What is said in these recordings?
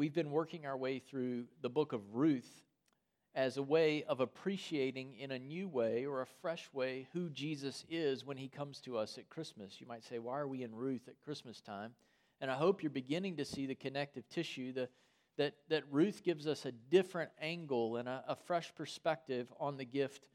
we've been working our way through the book of Ruth as a way of appreciating in a new way or a fresh way who Jesus is when he comes to us at Christmas. You might say, Why are we in Ruth at Christmas time? And I hope you're beginning to see the connective tissue, the, that, that Ruth gives us a different angle and a, a fresh perspective on the gift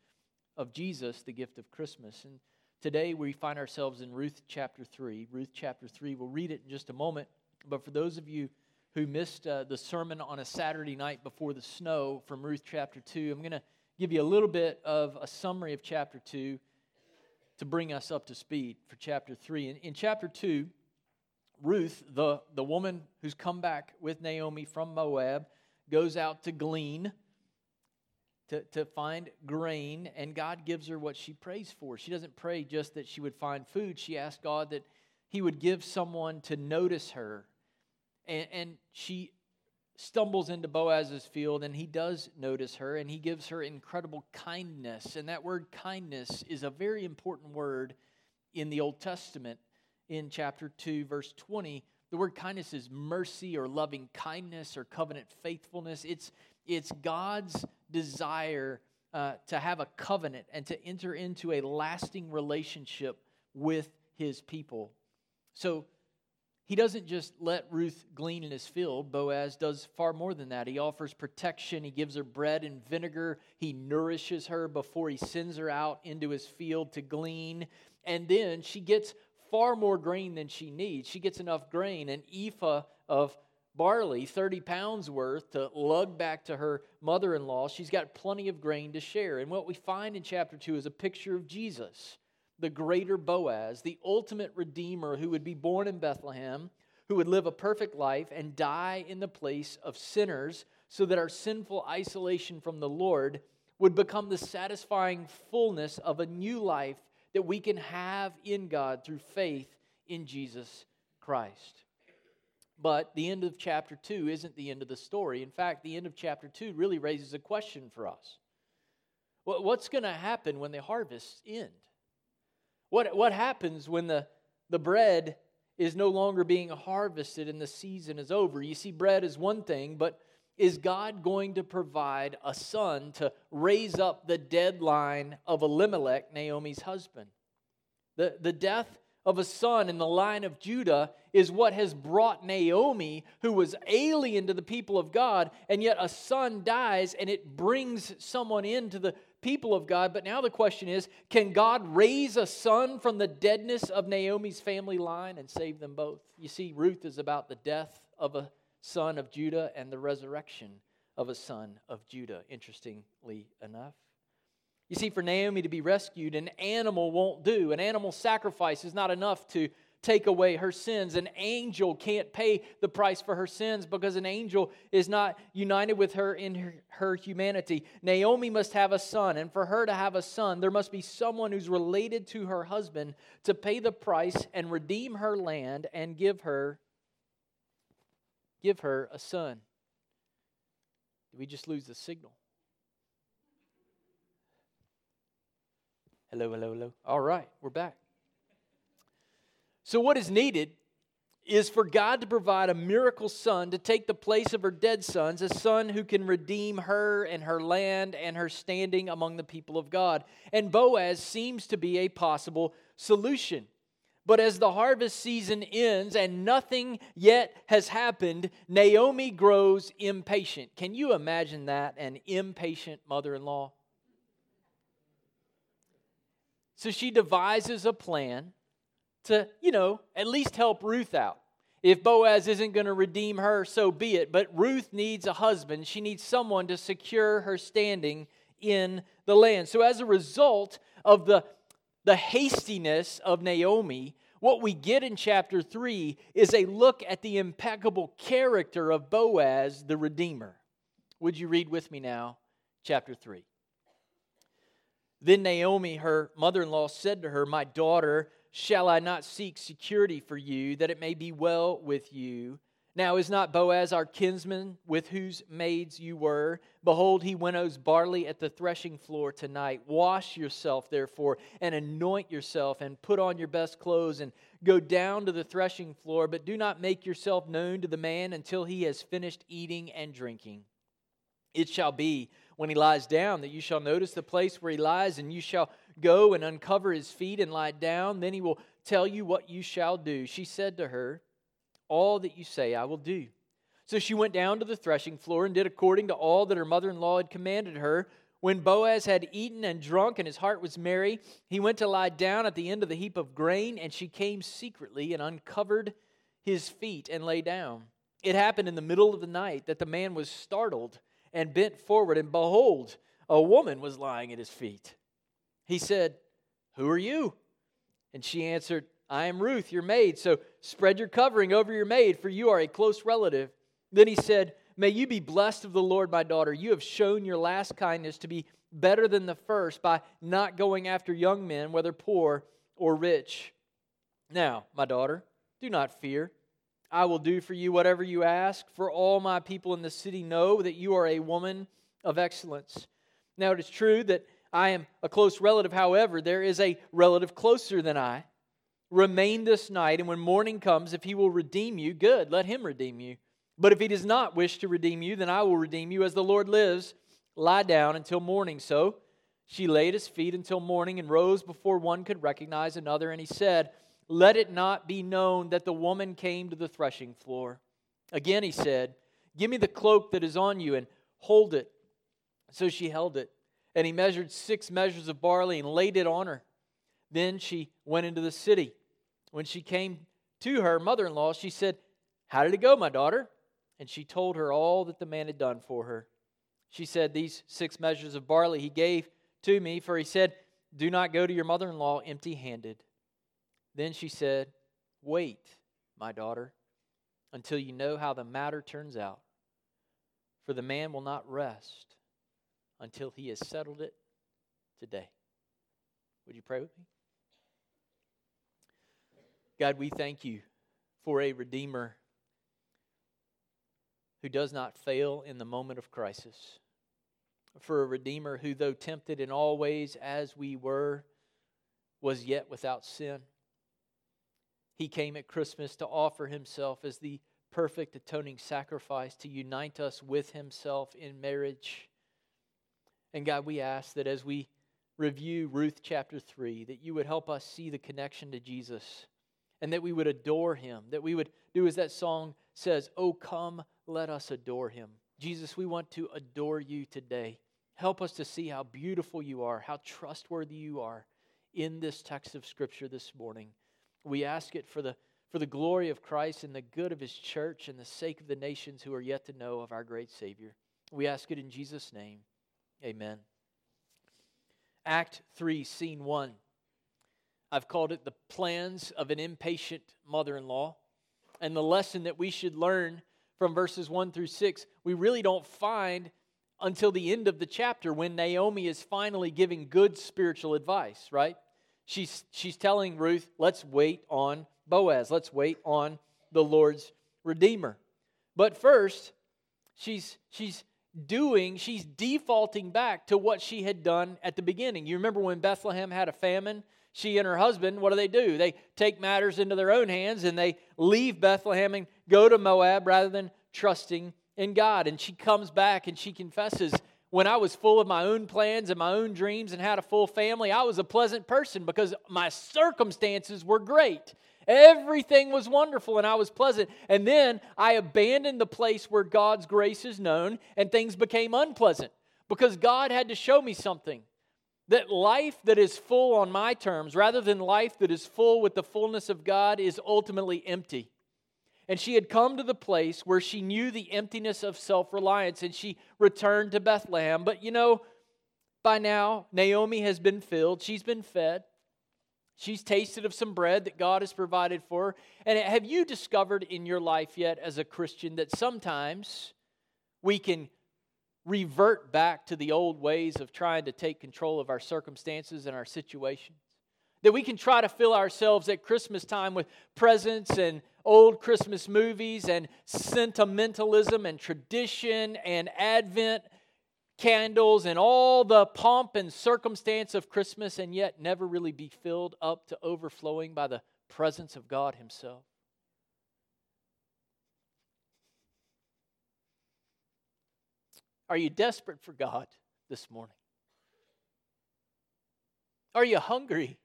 of Jesus, the gift of Christmas. And today we find ourselves in Ruth chapter 3. Ruth chapter 3, we'll read it in just a moment. But for those of you who missed uh, the sermon on a Saturday night before the snow from Ruth chapter 2, I'm going to give you a little bit of a summary of chapter 2 to bring us up to speed for chapter 3. In, in chapter 2, Ruth, the, the woman who's come back with Naomi from Moab, goes out to glean, to, to find grain, and God gives her what she prays for. She doesn't pray just that she would find food, she asks God that He would give someone to notice her and, and she stumbles into Boaz's field and he does notice her and he gives her incredible kindness. And that word kindness is a very important word in the Old Testament. In chapter 2, verse 20, the word kindness is mercy or loving kindness or covenant faithfulness. It's, it's God's desire uh, to have a covenant and to enter into a lasting relationship with his people. So he doesn't just let Ruth glean in his field. Boaz does far more than that. He offers protection. He gives her bread and vinegar. He nourishes her before he sends her out into his field to glean. And then she gets far more grain than she needs. She gets enough grain, an ephah of barley, 30 pounds worth, to lug back to her mother in law. She's got plenty of grain to share. And what we find in chapter 2 is a picture of Jesus the greater Boaz, the ultimate redeemer who would be born in Bethlehem, who would live a perfect life and die in the place of sinners so that our sinful isolation from the Lord would become the satisfying fullness of a new life that we can have in God through faith in Jesus Christ. But the end of chapter 2 isn't the end of the story. In fact, the end of chapter 2 really raises a question for us. What's going to happen when the harvests end? What, what happens when the, the bread is no longer being harvested and the season is over? You see, bread is one thing, but is God going to provide a son to raise up the dead line of Elimelech, Naomi's husband? The, the death of a son in the line of Judah is what has brought Naomi, who was alien to the people of God, and yet a son dies and it brings someone into the people of God. But now the question is can God raise a son from the deadness of Naomi's family line and save them both? You see, Ruth is about the death of a son of Judah and the resurrection of a son of Judah, interestingly enough. You see, for Naomi to be rescued, an animal won't do. An animal sacrifice is not enough to take away her sins. An angel can't pay the price for her sins because an angel is not united with her in her, her, humanity. Naomi must have a son, and for her to have a son, there must be someone who's related to her husband to pay the price and redeem her land and give her give her a son. Did we just lose the signal? Hello, hello, hello. All right, we're back. So, what is needed is for God to provide a miracle son to take the place of her dead sons, a son who can redeem her and her land and her standing among the people of God. And Boaz seems to be a possible solution. But as the harvest season ends and nothing yet has happened, Naomi grows impatient. Can you imagine that? An impatient mother in law? So she devises a plan to, you know, at least help Ruth out. If Boaz isn't going to redeem her, so be it. But Ruth needs a husband. She needs someone to secure her standing in the land. So, as a result of the, the hastiness of Naomi, what we get in chapter 3 is a look at the impeccable character of Boaz, the Redeemer. Would you read with me now, chapter 3? Then Naomi, her mother in law, said to her, My daughter, Shall I not seek security for you, that it may be well with you? Now is not Boaz our kinsman, with whose maids you were? Behold, he winnows barley at the threshing floor tonight. Wash yourself, therefore, and anoint yourself, and put on your best clothes, and go down to the threshing floor. But do not make yourself known to the man until he has finished eating and drinking. It shall be when he lies down that you shall notice the place where he lies, and you shall go and uncover his feet and lie down. Then he will tell you what you shall do. She said to her, all that you say I will do. So she went down to the threshing floor and did according to all that her mother in law had commanded her. When Boaz had eaten and drunk and his heart was merry, he went to lie down at the end of the heap of grain, and she came secretly and uncovered his feet and lay down. It happened in the middle of the night that the man was startled and bent forward, and behold, a woman was lying at his feet. He said, Who are you? And she answered, I am Ruth, your maid, so spread your covering over your maid, for you are a close relative. Then he said, May you be blessed of the Lord, my daughter. You have shown your last kindness to be better than the first by not going after young men, whether poor or rich. Now, my daughter, do not fear. I will do for you whatever you ask, for all my people in the city know that you are a woman of excellence. Now, it is true that I am a close relative, however, there is a relative closer than I Remain this night, and when morning comes, if he will redeem you, good, let him redeem you. But if he does not wish to redeem you, then I will redeem you as the Lord lives. Lie down until morning. So she laid his feet until morning and rose before one could recognize another. And he said, Let it not be known that the woman came to the threshing floor. Again he said, Give me the cloak that is on you and hold it. So she held it. And he measured six measures of barley and laid it on her. Then she went into the city. When she came to her mother in law, she said, How did it go, my daughter? And she told her all that the man had done for her. She said, These six measures of barley he gave to me, for he said, Do not go to your mother in law empty handed. Then she said, Wait, my daughter, until you know how the matter turns out. For the man will not rest until he has settled it today. Would you pray with me? God, we thank you for a Redeemer who does not fail in the moment of crisis, for a Redeemer who, though tempted in all ways as we were, was yet without sin. He came at Christmas to offer himself as the perfect atoning sacrifice to unite us with himself in marriage. And God, we ask that as we review Ruth chapter 3, that you would help us see the connection to Jesus and that we would adore him, that we would do as that song says, Oh, come, let us adore him. Jesus, we want to adore you today. Help us to see how beautiful you are, how trustworthy you are in this text of Scripture this morning. We ask it for the, for the glory of Christ and the good of his church and the sake of the nations who are yet to know of our great Savior. We ask it in Jesus' name. Amen. Act 3, Scene 1. I've called it the plans of an impatient mother in law. And the lesson that we should learn from verses 1 through 6, we really don't find until the end of the chapter when Naomi is finally giving good spiritual advice, right? She's, she's telling Ruth, let's wait on Boaz, let's wait on the Lord's Redeemer. But first, she's, she's doing, she's defaulting back to what she had done at the beginning. You remember when Bethlehem had a famine? She and her husband, what do they do? They take matters into their own hands and they leave Bethlehem and go to Moab rather than trusting in God. And she comes back and she confesses, When I was full of my own plans and my own dreams and had a full family, I was a pleasant person because my circumstances were great. Everything was wonderful and I was pleasant. And then I abandoned the place where God's grace is known and things became unpleasant because God had to show me something. That life that is full on my terms, rather than life that is full with the fullness of God, is ultimately empty. And she had come to the place where she knew the emptiness of self reliance and she returned to Bethlehem. But you know, by now, Naomi has been filled, she's been fed. She's tasted of some bread that God has provided for her. And have you discovered in your life yet as a Christian that sometimes we can revert back to the old ways of trying to take control of our circumstances and our situations? That we can try to fill ourselves at Christmas time with presents and old Christmas movies and sentimentalism and tradition and Advent candles and all the pomp and circumstance of Christmas and yet never really be filled up to overflowing by the presence of God Himself? Are you desperate for God this morning? Are you hungry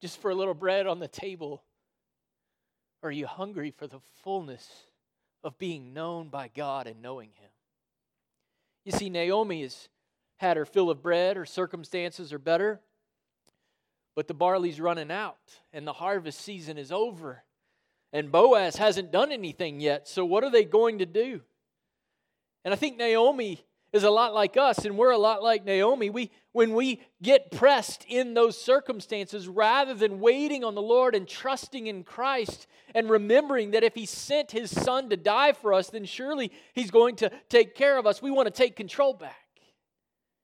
just for a little bread on the table? Are you hungry for the fullness of being known by God and knowing Him? You see, Naomi has had her fill of bread, her circumstances are better, but the barley's running out and the harvest season is over. And Boaz hasn't done anything yet, so what are they going to do? And I think Naomi is a lot like us, and we're a lot like Naomi. We, when we get pressed in those circumstances, rather than waiting on the Lord and trusting in Christ and remembering that if He sent His Son to die for us, then surely He's going to take care of us, we want to take control back.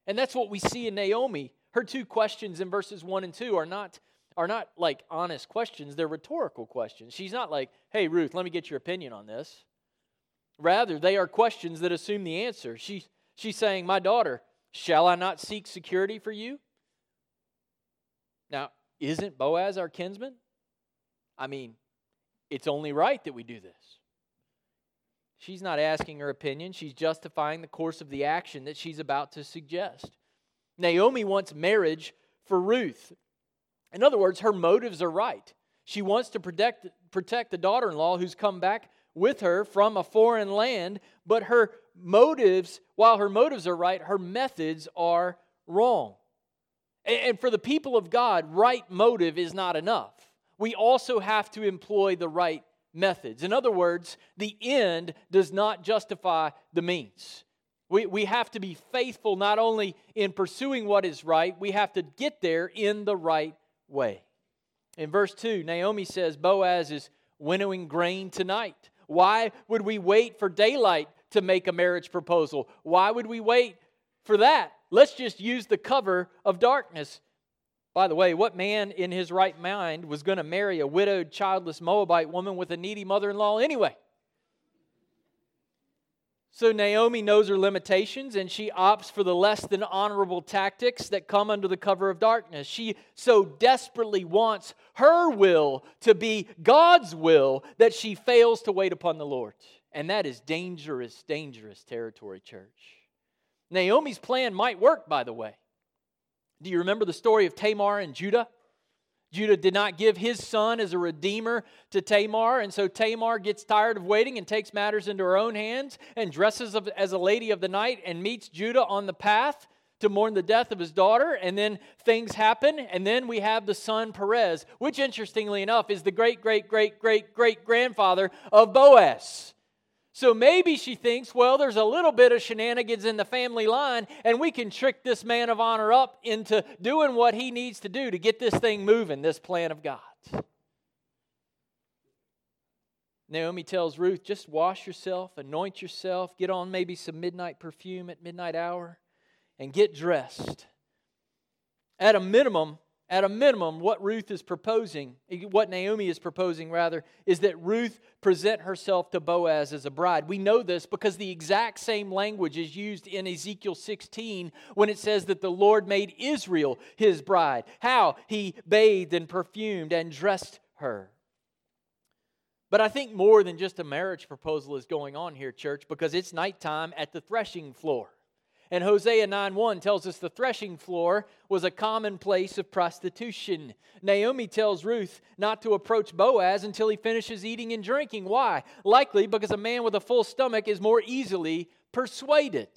And that's what we see in Naomi. Her two questions in verses 1 and 2 are not, are not like honest questions, they're rhetorical questions. She's not like, hey, Ruth, let me get your opinion on this. Rather, they are questions that assume the answer. She, she's saying, My daughter, shall I not seek security for you? Now, isn't Boaz our kinsman? I mean, it's only right that we do this. She's not asking her opinion, she's justifying the course of the action that she's about to suggest. Naomi wants marriage for Ruth. In other words, her motives are right. She wants to protect, protect the daughter in law who's come back with her from a foreign land, but her motives, while her motives are right, her methods are wrong. And for the people of God, right motive is not enough. We also have to employ the right methods. In other words, the end does not justify the means. We, we have to be faithful not only in pursuing what is right, we have to get there in the right way. In verse 2, Naomi says Boaz is winnowing grain tonight. Why would we wait for daylight to make a marriage proposal? Why would we wait for that? Let's just use the cover of darkness. By the way, what man in his right mind was going to marry a widowed, childless Moabite woman with a needy mother in law anyway? So Naomi knows her limitations and she opts for the less than honorable tactics that come under the cover of darkness. She so desperately wants her will to be God's will that she fails to wait upon the Lord. And that is dangerous, dangerous territory, church. Naomi's plan might work, by the way. Do you remember the story of Tamar and Judah? Judah did not give his son as a redeemer to Tamar, and so Tamar gets tired of waiting and takes matters into her own hands and dresses as a lady of the night and meets Judah on the path to mourn the death of his daughter, and then things happen, and then we have the son Perez, which interestingly enough is the great, great, great, great, great grandfather of Boaz. So maybe she thinks, well, there's a little bit of shenanigans in the family line, and we can trick this man of honor up into doing what he needs to do to get this thing moving, this plan of God. Naomi tells Ruth, just wash yourself, anoint yourself, get on maybe some midnight perfume at midnight hour, and get dressed. At a minimum, at a minimum, what Ruth is proposing, what Naomi is proposing rather, is that Ruth present herself to Boaz as a bride. We know this because the exact same language is used in Ezekiel 16 when it says that the Lord made Israel his bride. How? He bathed and perfumed and dressed her. But I think more than just a marriage proposal is going on here, church, because it's nighttime at the threshing floor. And Hosea 9:1 tells us the threshing floor was a common place of prostitution. Naomi tells Ruth not to approach Boaz until he finishes eating and drinking. Why? Likely because a man with a full stomach is more easily persuaded.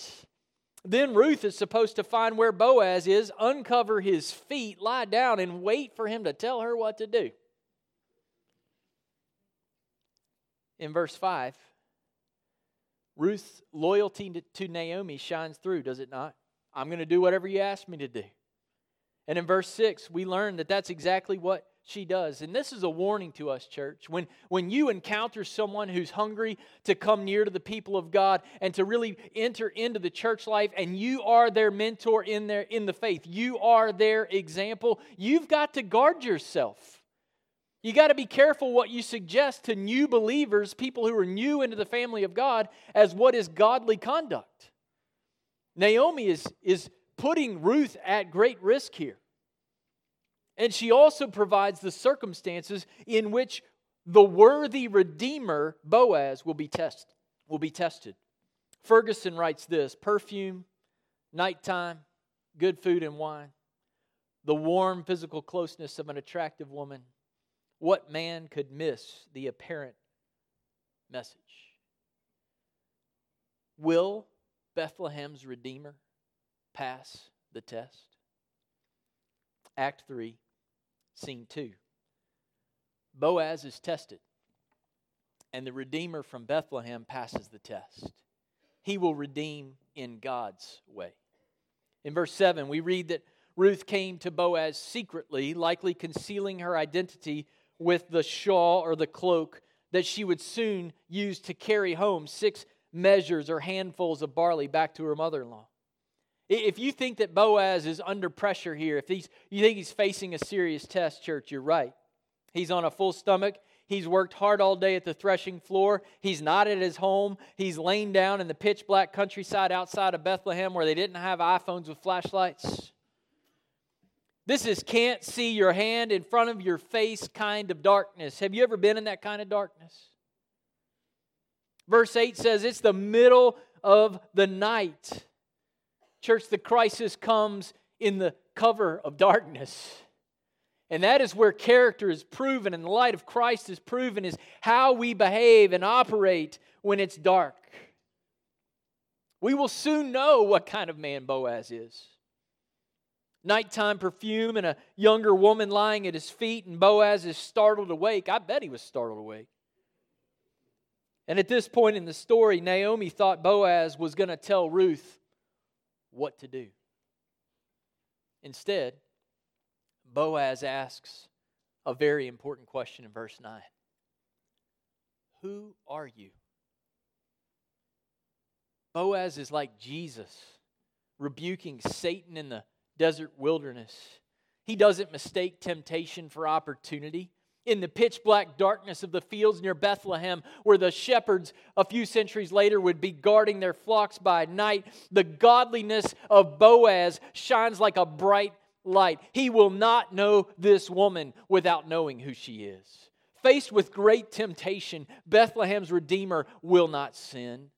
Then Ruth is supposed to find where Boaz is, uncover his feet, lie down, and wait for him to tell her what to do. In verse 5, Ruth's loyalty to Naomi shines through, does it not? I'm going to do whatever you ask me to do. And in verse 6, we learn that that's exactly what she does. And this is a warning to us, church. When, when you encounter someone who's hungry to come near to the people of God and to really enter into the church life, and you are their mentor in, their, in the faith, you are their example, you've got to guard yourself. You got to be careful what you suggest to new believers, people who are new into the family of God, as what is godly conduct. Naomi is, is putting Ruth at great risk here. And she also provides the circumstances in which the worthy redeemer, Boaz, will be, test, will be tested. Ferguson writes this perfume, nighttime, good food and wine, the warm physical closeness of an attractive woman what man could miss the apparent message? Will Bethlehem's Redeemer pass the test? Act 3, Scene 2. Boaz is tested, and the Redeemer from Bethlehem passes the test. He will redeem in God's way. In verse 7, we read that Ruth came to Boaz secretly, likely concealing her identity with the shawl or the cloak that she would soon use to carry home six measures or handfuls of barley back to her mother in law. If you think that Boaz is under pressure here, if he's, you think he's facing a serious test, church, you're right. He's on a full stomach. He's worked hard all day at the threshing floor. He's not at his home. He's laying down in the pitch black countryside outside of Bethlehem where they didn't have iPhones with flashlights. This is can't see your hand in front of your face kind of darkness. Have you ever been in that kind of darkness? Verse 8 says it's the middle of the night. Church, the crisis comes in the cover of darkness. And that is where character is proven and the light of Christ is proven, is how we behave and operate when it's dark. We will soon know what kind of man Boaz is nighttime perfume and a younger woman lying at his feet, and Boaz is startled awake. I bet he was startled awake. And at this point in the story, Naomi thought Boaz was going to tell Ruth what to do. Instead, Boaz asks a very important question in verse 9 Who are you? Boaz is like Jesus, rebuking Satan in the desert wilderness. He doesn't mistake temptation for opportunity. In the pitch black darkness of the fields near Bethlehem, where the shepherds a few centuries later would be guarding their flocks by night, the godliness of Boaz shines like a bright light. He will not know this woman without knowing who she is. Faced with great temptation, Bethlehem's Redeemer will not sin.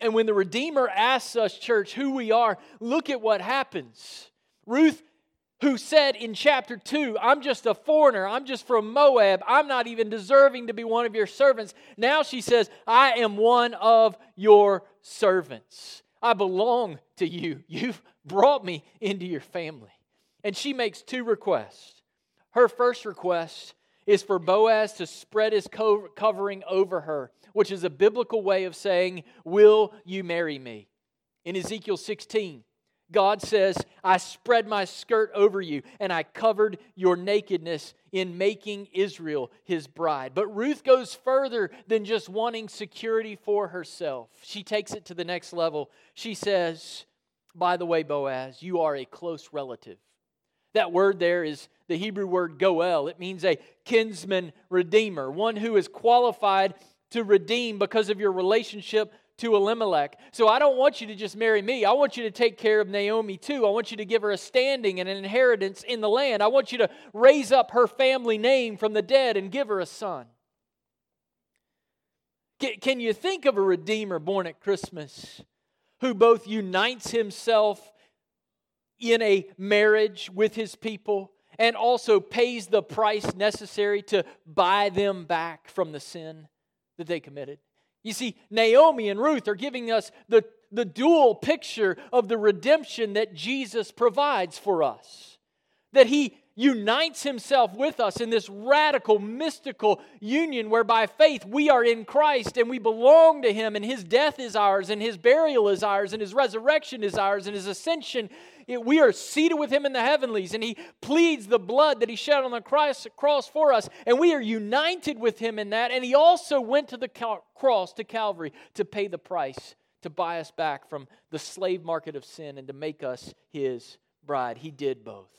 And when the Redeemer asks us, church, who we are, look at what happens. Ruth, who said in chapter 2, I'm just a foreigner, I'm just from Moab, I'm not even deserving to be one of your servants. Now she says, I am one of your servants. I belong to you. You've brought me into your family. And she makes two requests. Her first request is for Boaz to spread his covering over her, which is a biblical way of saying, Will you marry me? In Ezekiel 16, God says, I spread my skirt over you and I covered your nakedness in making Israel his bride. But Ruth goes further than just wanting security for herself. She takes it to the next level. She says, By the way, Boaz, you are a close relative. That word there is the Hebrew word goel. It means a kinsman redeemer, one who is qualified to redeem because of your relationship to Elimelech. So I don't want you to just marry me. I want you to take care of Naomi too. I want you to give her a standing and an inheritance in the land. I want you to raise up her family name from the dead and give her a son. Can you think of a Redeemer born at Christmas who both unites himself in a marriage with his people and also pays the price necessary to buy them back from the sin that they committed? You see, Naomi and Ruth are giving us the, the dual picture of the redemption that Jesus provides for us. That he unites himself with us in this radical, mystical union whereby faith we are in Christ and we belong to him, and his death is ours, and his burial is ours, and his resurrection is ours, and his ascension. we are seated with him in the heavenlies, and he pleads the blood that he shed on the cross for us, and we are united with him in that. And he also went to the cross, to Calvary, to pay the price, to buy us back from the slave market of sin, and to make us his bride. He did both.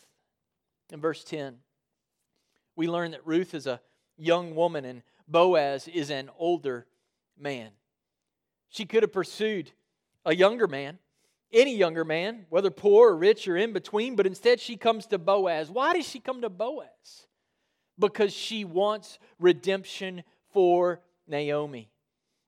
In verse 10, we learn that Ruth is a young woman, and Boaz is an older man. She could have pursued a younger man, any younger man, whether poor or rich or in between, but instead she comes to Boaz. Why does she come to Boaz? Because she wants redemption for Naomi.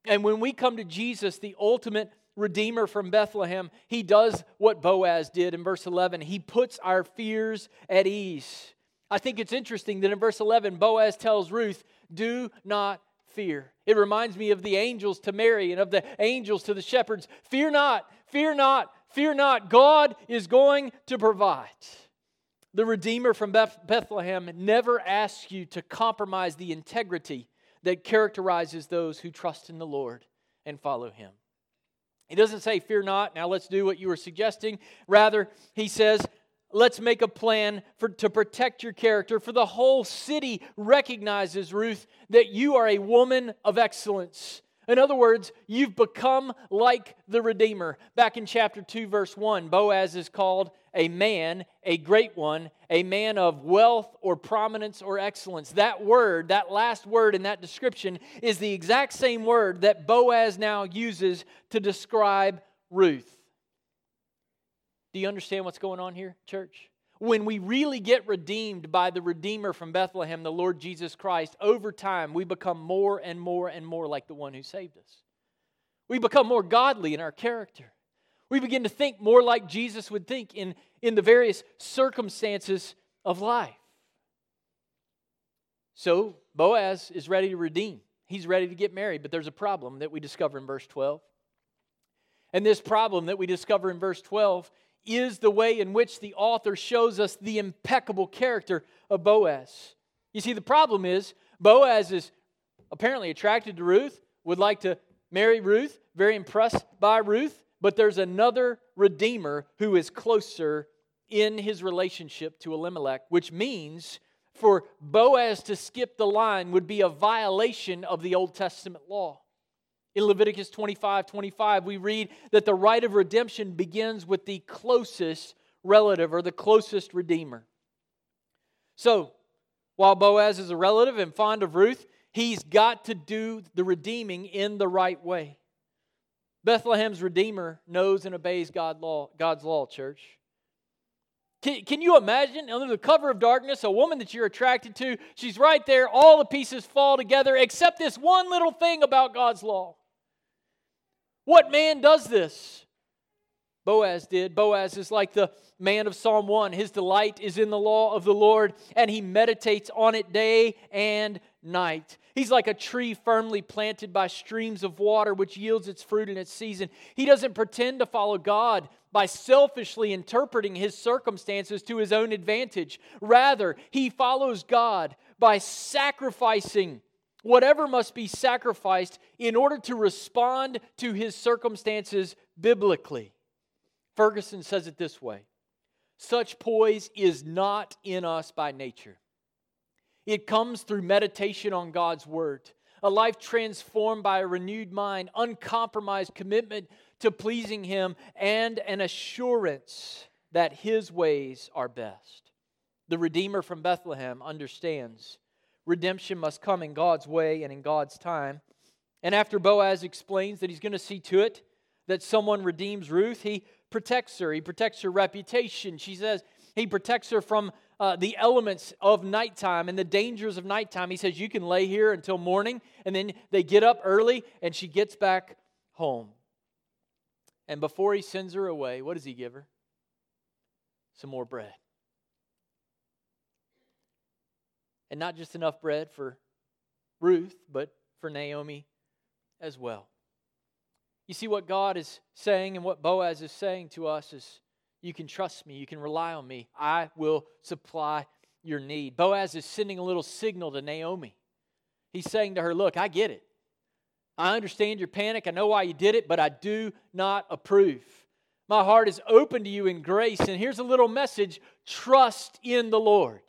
And when we come to Jesus, the ultimate Redeemer from Bethlehem, he does what Boaz did in verse 11. He puts our fears at ease. I think it's interesting that in verse 11, Boaz tells Ruth, Do not fear. It reminds me of the angels to Mary and of the angels to the shepherds. Fear not, fear not, fear not. God is going to provide. The Redeemer from Bethlehem never asks you to compromise the integrity that characterizes those who trust in the Lord and follow Him. He doesn't say, Fear not, now let's do what you were suggesting. Rather, he says, Let's make a plan for, to protect your character. For the whole city recognizes, Ruth, that you are a woman of excellence. In other words, you've become like the Redeemer. Back in chapter 2, verse 1, Boaz is called a man, a great one, a man of wealth or prominence or excellence. That word, that last word in that description, is the exact same word that Boaz now uses to describe Ruth. Do you understand what's going on here, church? When we really get redeemed by the Redeemer from Bethlehem, the Lord Jesus Christ, over time we become more and more and more like the one who saved us. We become more godly in our character. We begin to think more like Jesus would think in, in the various circumstances of life. So Boaz is ready to redeem. He's ready to get married, but there's a problem that we discover in verse 12. And this problem that we discover in verse 12 is the way in which the author shows us the impeccable character of Boaz. You see, the problem is Boaz is apparently attracted to Ruth, would like to marry Ruth, very impressed by Ruth, but there's another Redeemer who is closer in his relationship to Elimelech, which means for Boaz to skip the line would be a violation of the Old Testament law. In Leviticus 25 25, we read that the right of redemption begins with the closest relative or the closest redeemer. So, while Boaz is a relative and fond of Ruth, he's got to do the redeeming in the right way. Bethlehem's Redeemer knows and obeys God law, God's law, church. Can, can you imagine under the cover of darkness a woman that you're attracted to? She's right there, all the pieces fall together except this one little thing about God's law. What man does this? Boaz did. Boaz is like the man of Psalm 1. His delight is in the law of the Lord, and he meditates on it day and night. He's like a tree firmly planted by streams of water, which yields its fruit in its season. He doesn't pretend to follow God by selfishly interpreting his circumstances to his own advantage. Rather, he follows God by sacrificing whatever must be sacrificed in order to respond to his circumstances biblically. Ferguson says it this way such poise is not in us by nature. It comes through meditation on God's Word, a life transformed by a renewed mind, uncompromised commitment to pleasing Him, and an assurance that His ways are best. The Redeemer from Bethlehem understands redemption must come in God's way and in God's time. And after Boaz explains that he's going to see to it that someone redeems Ruth, he protects her. He protects her reputation. She says he protects her from uh, the elements of nighttime and the dangers of nighttime. He says, You can lay here until morning. And then they get up early and she gets back home. And before he sends her away, what does he give her? Some more bread. And not just enough bread for Ruth, but for Naomi as well. You see, what God is saying and what Boaz is saying to us is you can trust me, you can rely on me. I will supply your need. Boaz is sending a little signal to Naomi. He's saying to her, Look, I get it. I understand your panic. I know why you did it, but I do not approve. My heart is open to you in grace. And here's a little message trust in the Lord.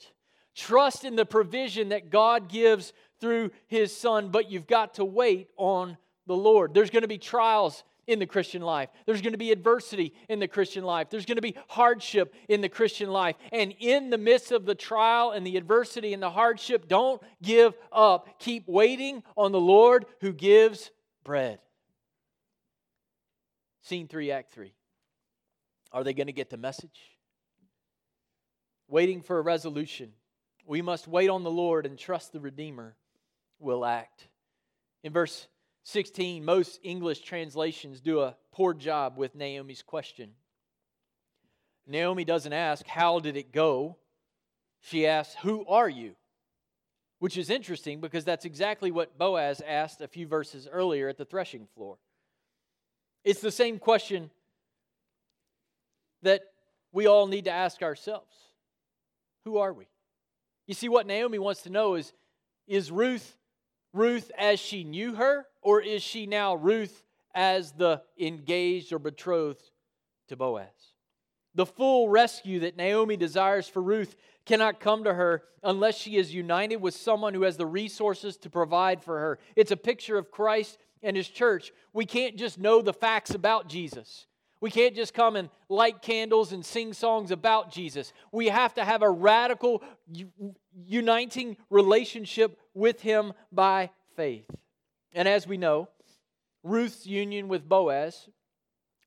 Trust in the provision that God gives through his son, but you've got to wait on the Lord. There's going to be trials in the Christian life. There's going to be adversity in the Christian life. There's going to be hardship in the Christian life. And in the midst of the trial and the adversity and the hardship, don't give up. Keep waiting on the Lord who gives bread. Scene 3, Act 3. Are they going to get the message? Waiting for a resolution. We must wait on the Lord and trust the Redeemer will act. In verse 16, most English translations do a poor job with Naomi's question. Naomi doesn't ask, How did it go? She asks, Who are you? Which is interesting because that's exactly what Boaz asked a few verses earlier at the threshing floor. It's the same question that we all need to ask ourselves Who are we? You see, what Naomi wants to know is Is Ruth Ruth as she knew her, or is she now Ruth as the engaged or betrothed to Boaz? The full rescue that Naomi desires for Ruth cannot come to her unless she is united with someone who has the resources to provide for her. It's a picture of Christ and his church. We can't just know the facts about Jesus. We can't just come and light candles and sing songs about Jesus. We have to have a radical, uniting relationship with him by faith. And as we know, Ruth's union with Boaz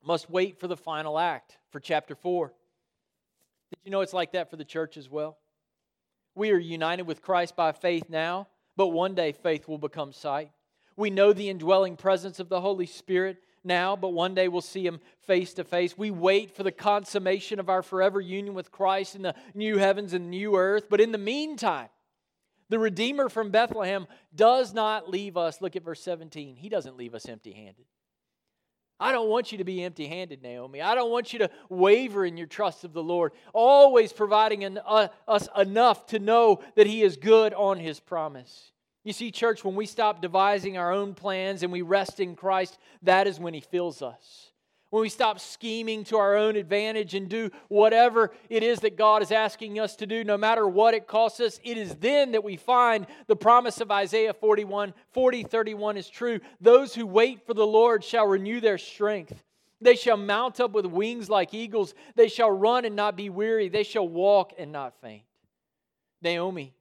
must wait for the final act for chapter 4. Did you know it's like that for the church as well? We are united with Christ by faith now, but one day faith will become sight. We know the indwelling presence of the Holy Spirit now, but one day we'll see him face to face. We wait for the consummation of our forever union with Christ in the new heavens and new earth. But in the meantime, the Redeemer from Bethlehem does not leave us. Look at verse 17. He doesn't leave us empty handed. I don't want you to be empty handed, Naomi. I don't want you to waver in your trust of the Lord, always providing an, uh, us enough to know that He is good on His promise. You see, church, when we stop devising our own plans and we rest in Christ, that is when He fills us when we stop scheming to our own advantage and do whatever it is that God is asking us to do, no matter what it costs us, it is then that we find the promise of Isaiah 41 40 31 is true. Those who wait for the Lord shall renew their strength. They shall mount up with wings like eagles. They shall run and not be weary. They shall walk and not faint. Naomi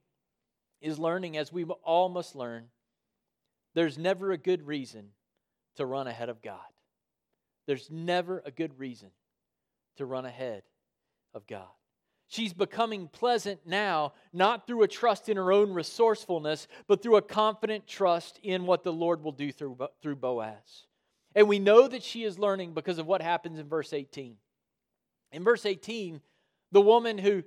is learning, as we all must learn, there's never a good reason to run ahead of God. There's never a good reason to run ahead of God. She's becoming pleasant now, not through a trust in her own resourcefulness, but through a confident trust in what the Lord will do through, through Boaz. And we know that she is learning because of what happens in verse 18. In verse 18, the woman who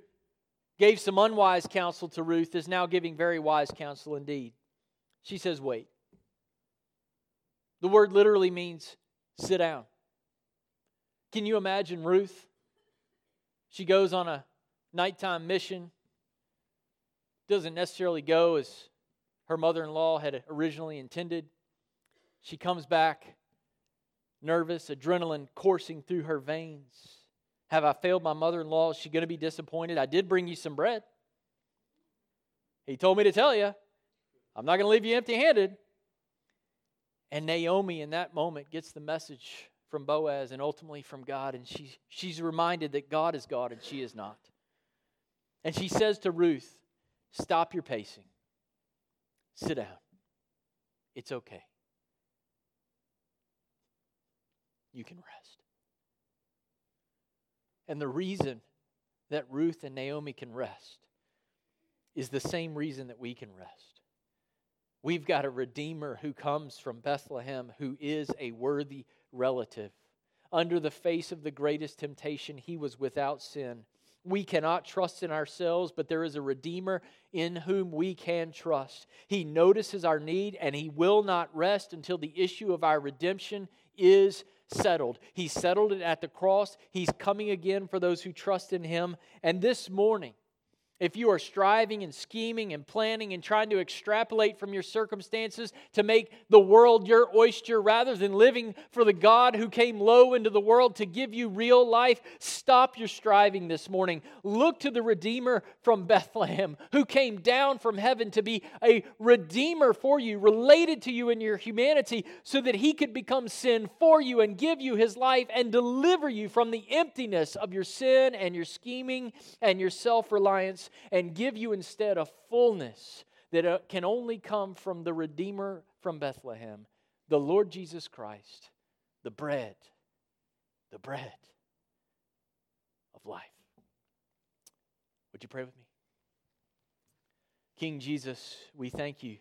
gave some unwise counsel to Ruth is now giving very wise counsel indeed. She says, Wait. The word literally means sit down. Can you imagine Ruth? She goes on a nighttime mission, doesn't necessarily go as her mother in law had originally intended. She comes back nervous, adrenaline coursing through her veins. Have I failed my mother in law? Is she going to be disappointed? I did bring you some bread. He told me to tell you, I'm not going to leave you empty handed. And Naomi, in that moment, gets the message from Boaz and ultimately from God. And she, she's reminded that God is God and she is not. And she says to Ruth, Stop your pacing. Sit down. It's okay. You can rest. And the reason that Ruth and Naomi can rest is the same reason that we can rest. We've got a Redeemer who comes from Bethlehem who is a worthy relative. Under the face of the greatest temptation, he was without sin. We cannot trust in ourselves, but there is a Redeemer in whom we can trust. He notices our need and he will not rest until the issue of our redemption is settled. He settled it at the cross. He's coming again for those who trust in him. And this morning, if you are striving and scheming and planning and trying to extrapolate from your circumstances to make the world your oyster rather than living for the God who came low into the world to give you real life, stop your striving this morning. Look to the Redeemer from Bethlehem who came down from heaven to be a Redeemer for you, related to you in your humanity, so that he could become sin for you and give you his life and deliver you from the emptiness of your sin and your scheming and your self reliance and give you instead a fullness that uh, can only come from the Redeemer from Bethlehem, the Lord Jesus Christ, the bread, the bread of life. Would you pray with me? King Jesus, we thank you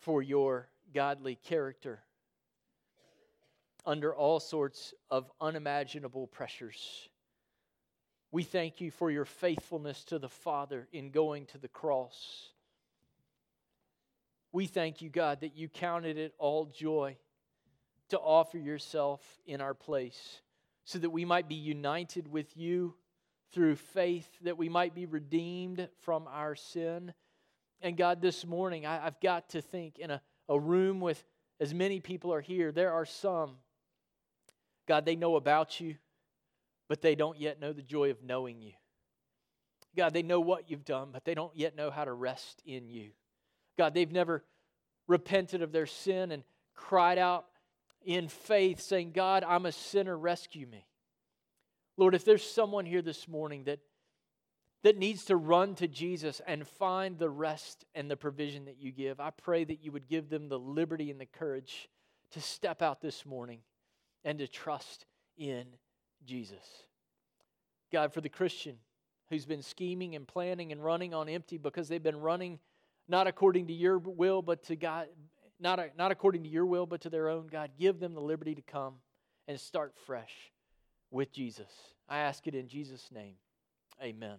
for your godly character under all sorts of unimaginable pressures. We thank you for your faithfulness to the Father in going to the cross. We thank you, God, that you counted it all joy to offer yourself in our place so that we might be united with you through faith, that we might be redeemed from our sin. And God, this morning, I, have got to think in a, a room with as many people are here, there are some, God, they know about you but they don't yet know the joy of knowing you. God, they know what you've done, but they don't yet know how to rest in you. God, they've never repented of their sin and cried out in faith, saying, God, I'm a sinner, rescue me. Lord, if there's someone here this morning that, that needs to run to Jesus and find the rest and the provision that you give, I pray that you would give them the liberty and the courage to step out this morning and to trust in Jesus. God, for the Christian who's been scheming and planning and running on empty because they've been running not according to your will, but to God, not, not according to your will, but to their own, God, give them the liberty to come and start fresh with Jesus. I ask it in Jesus' name. Amen.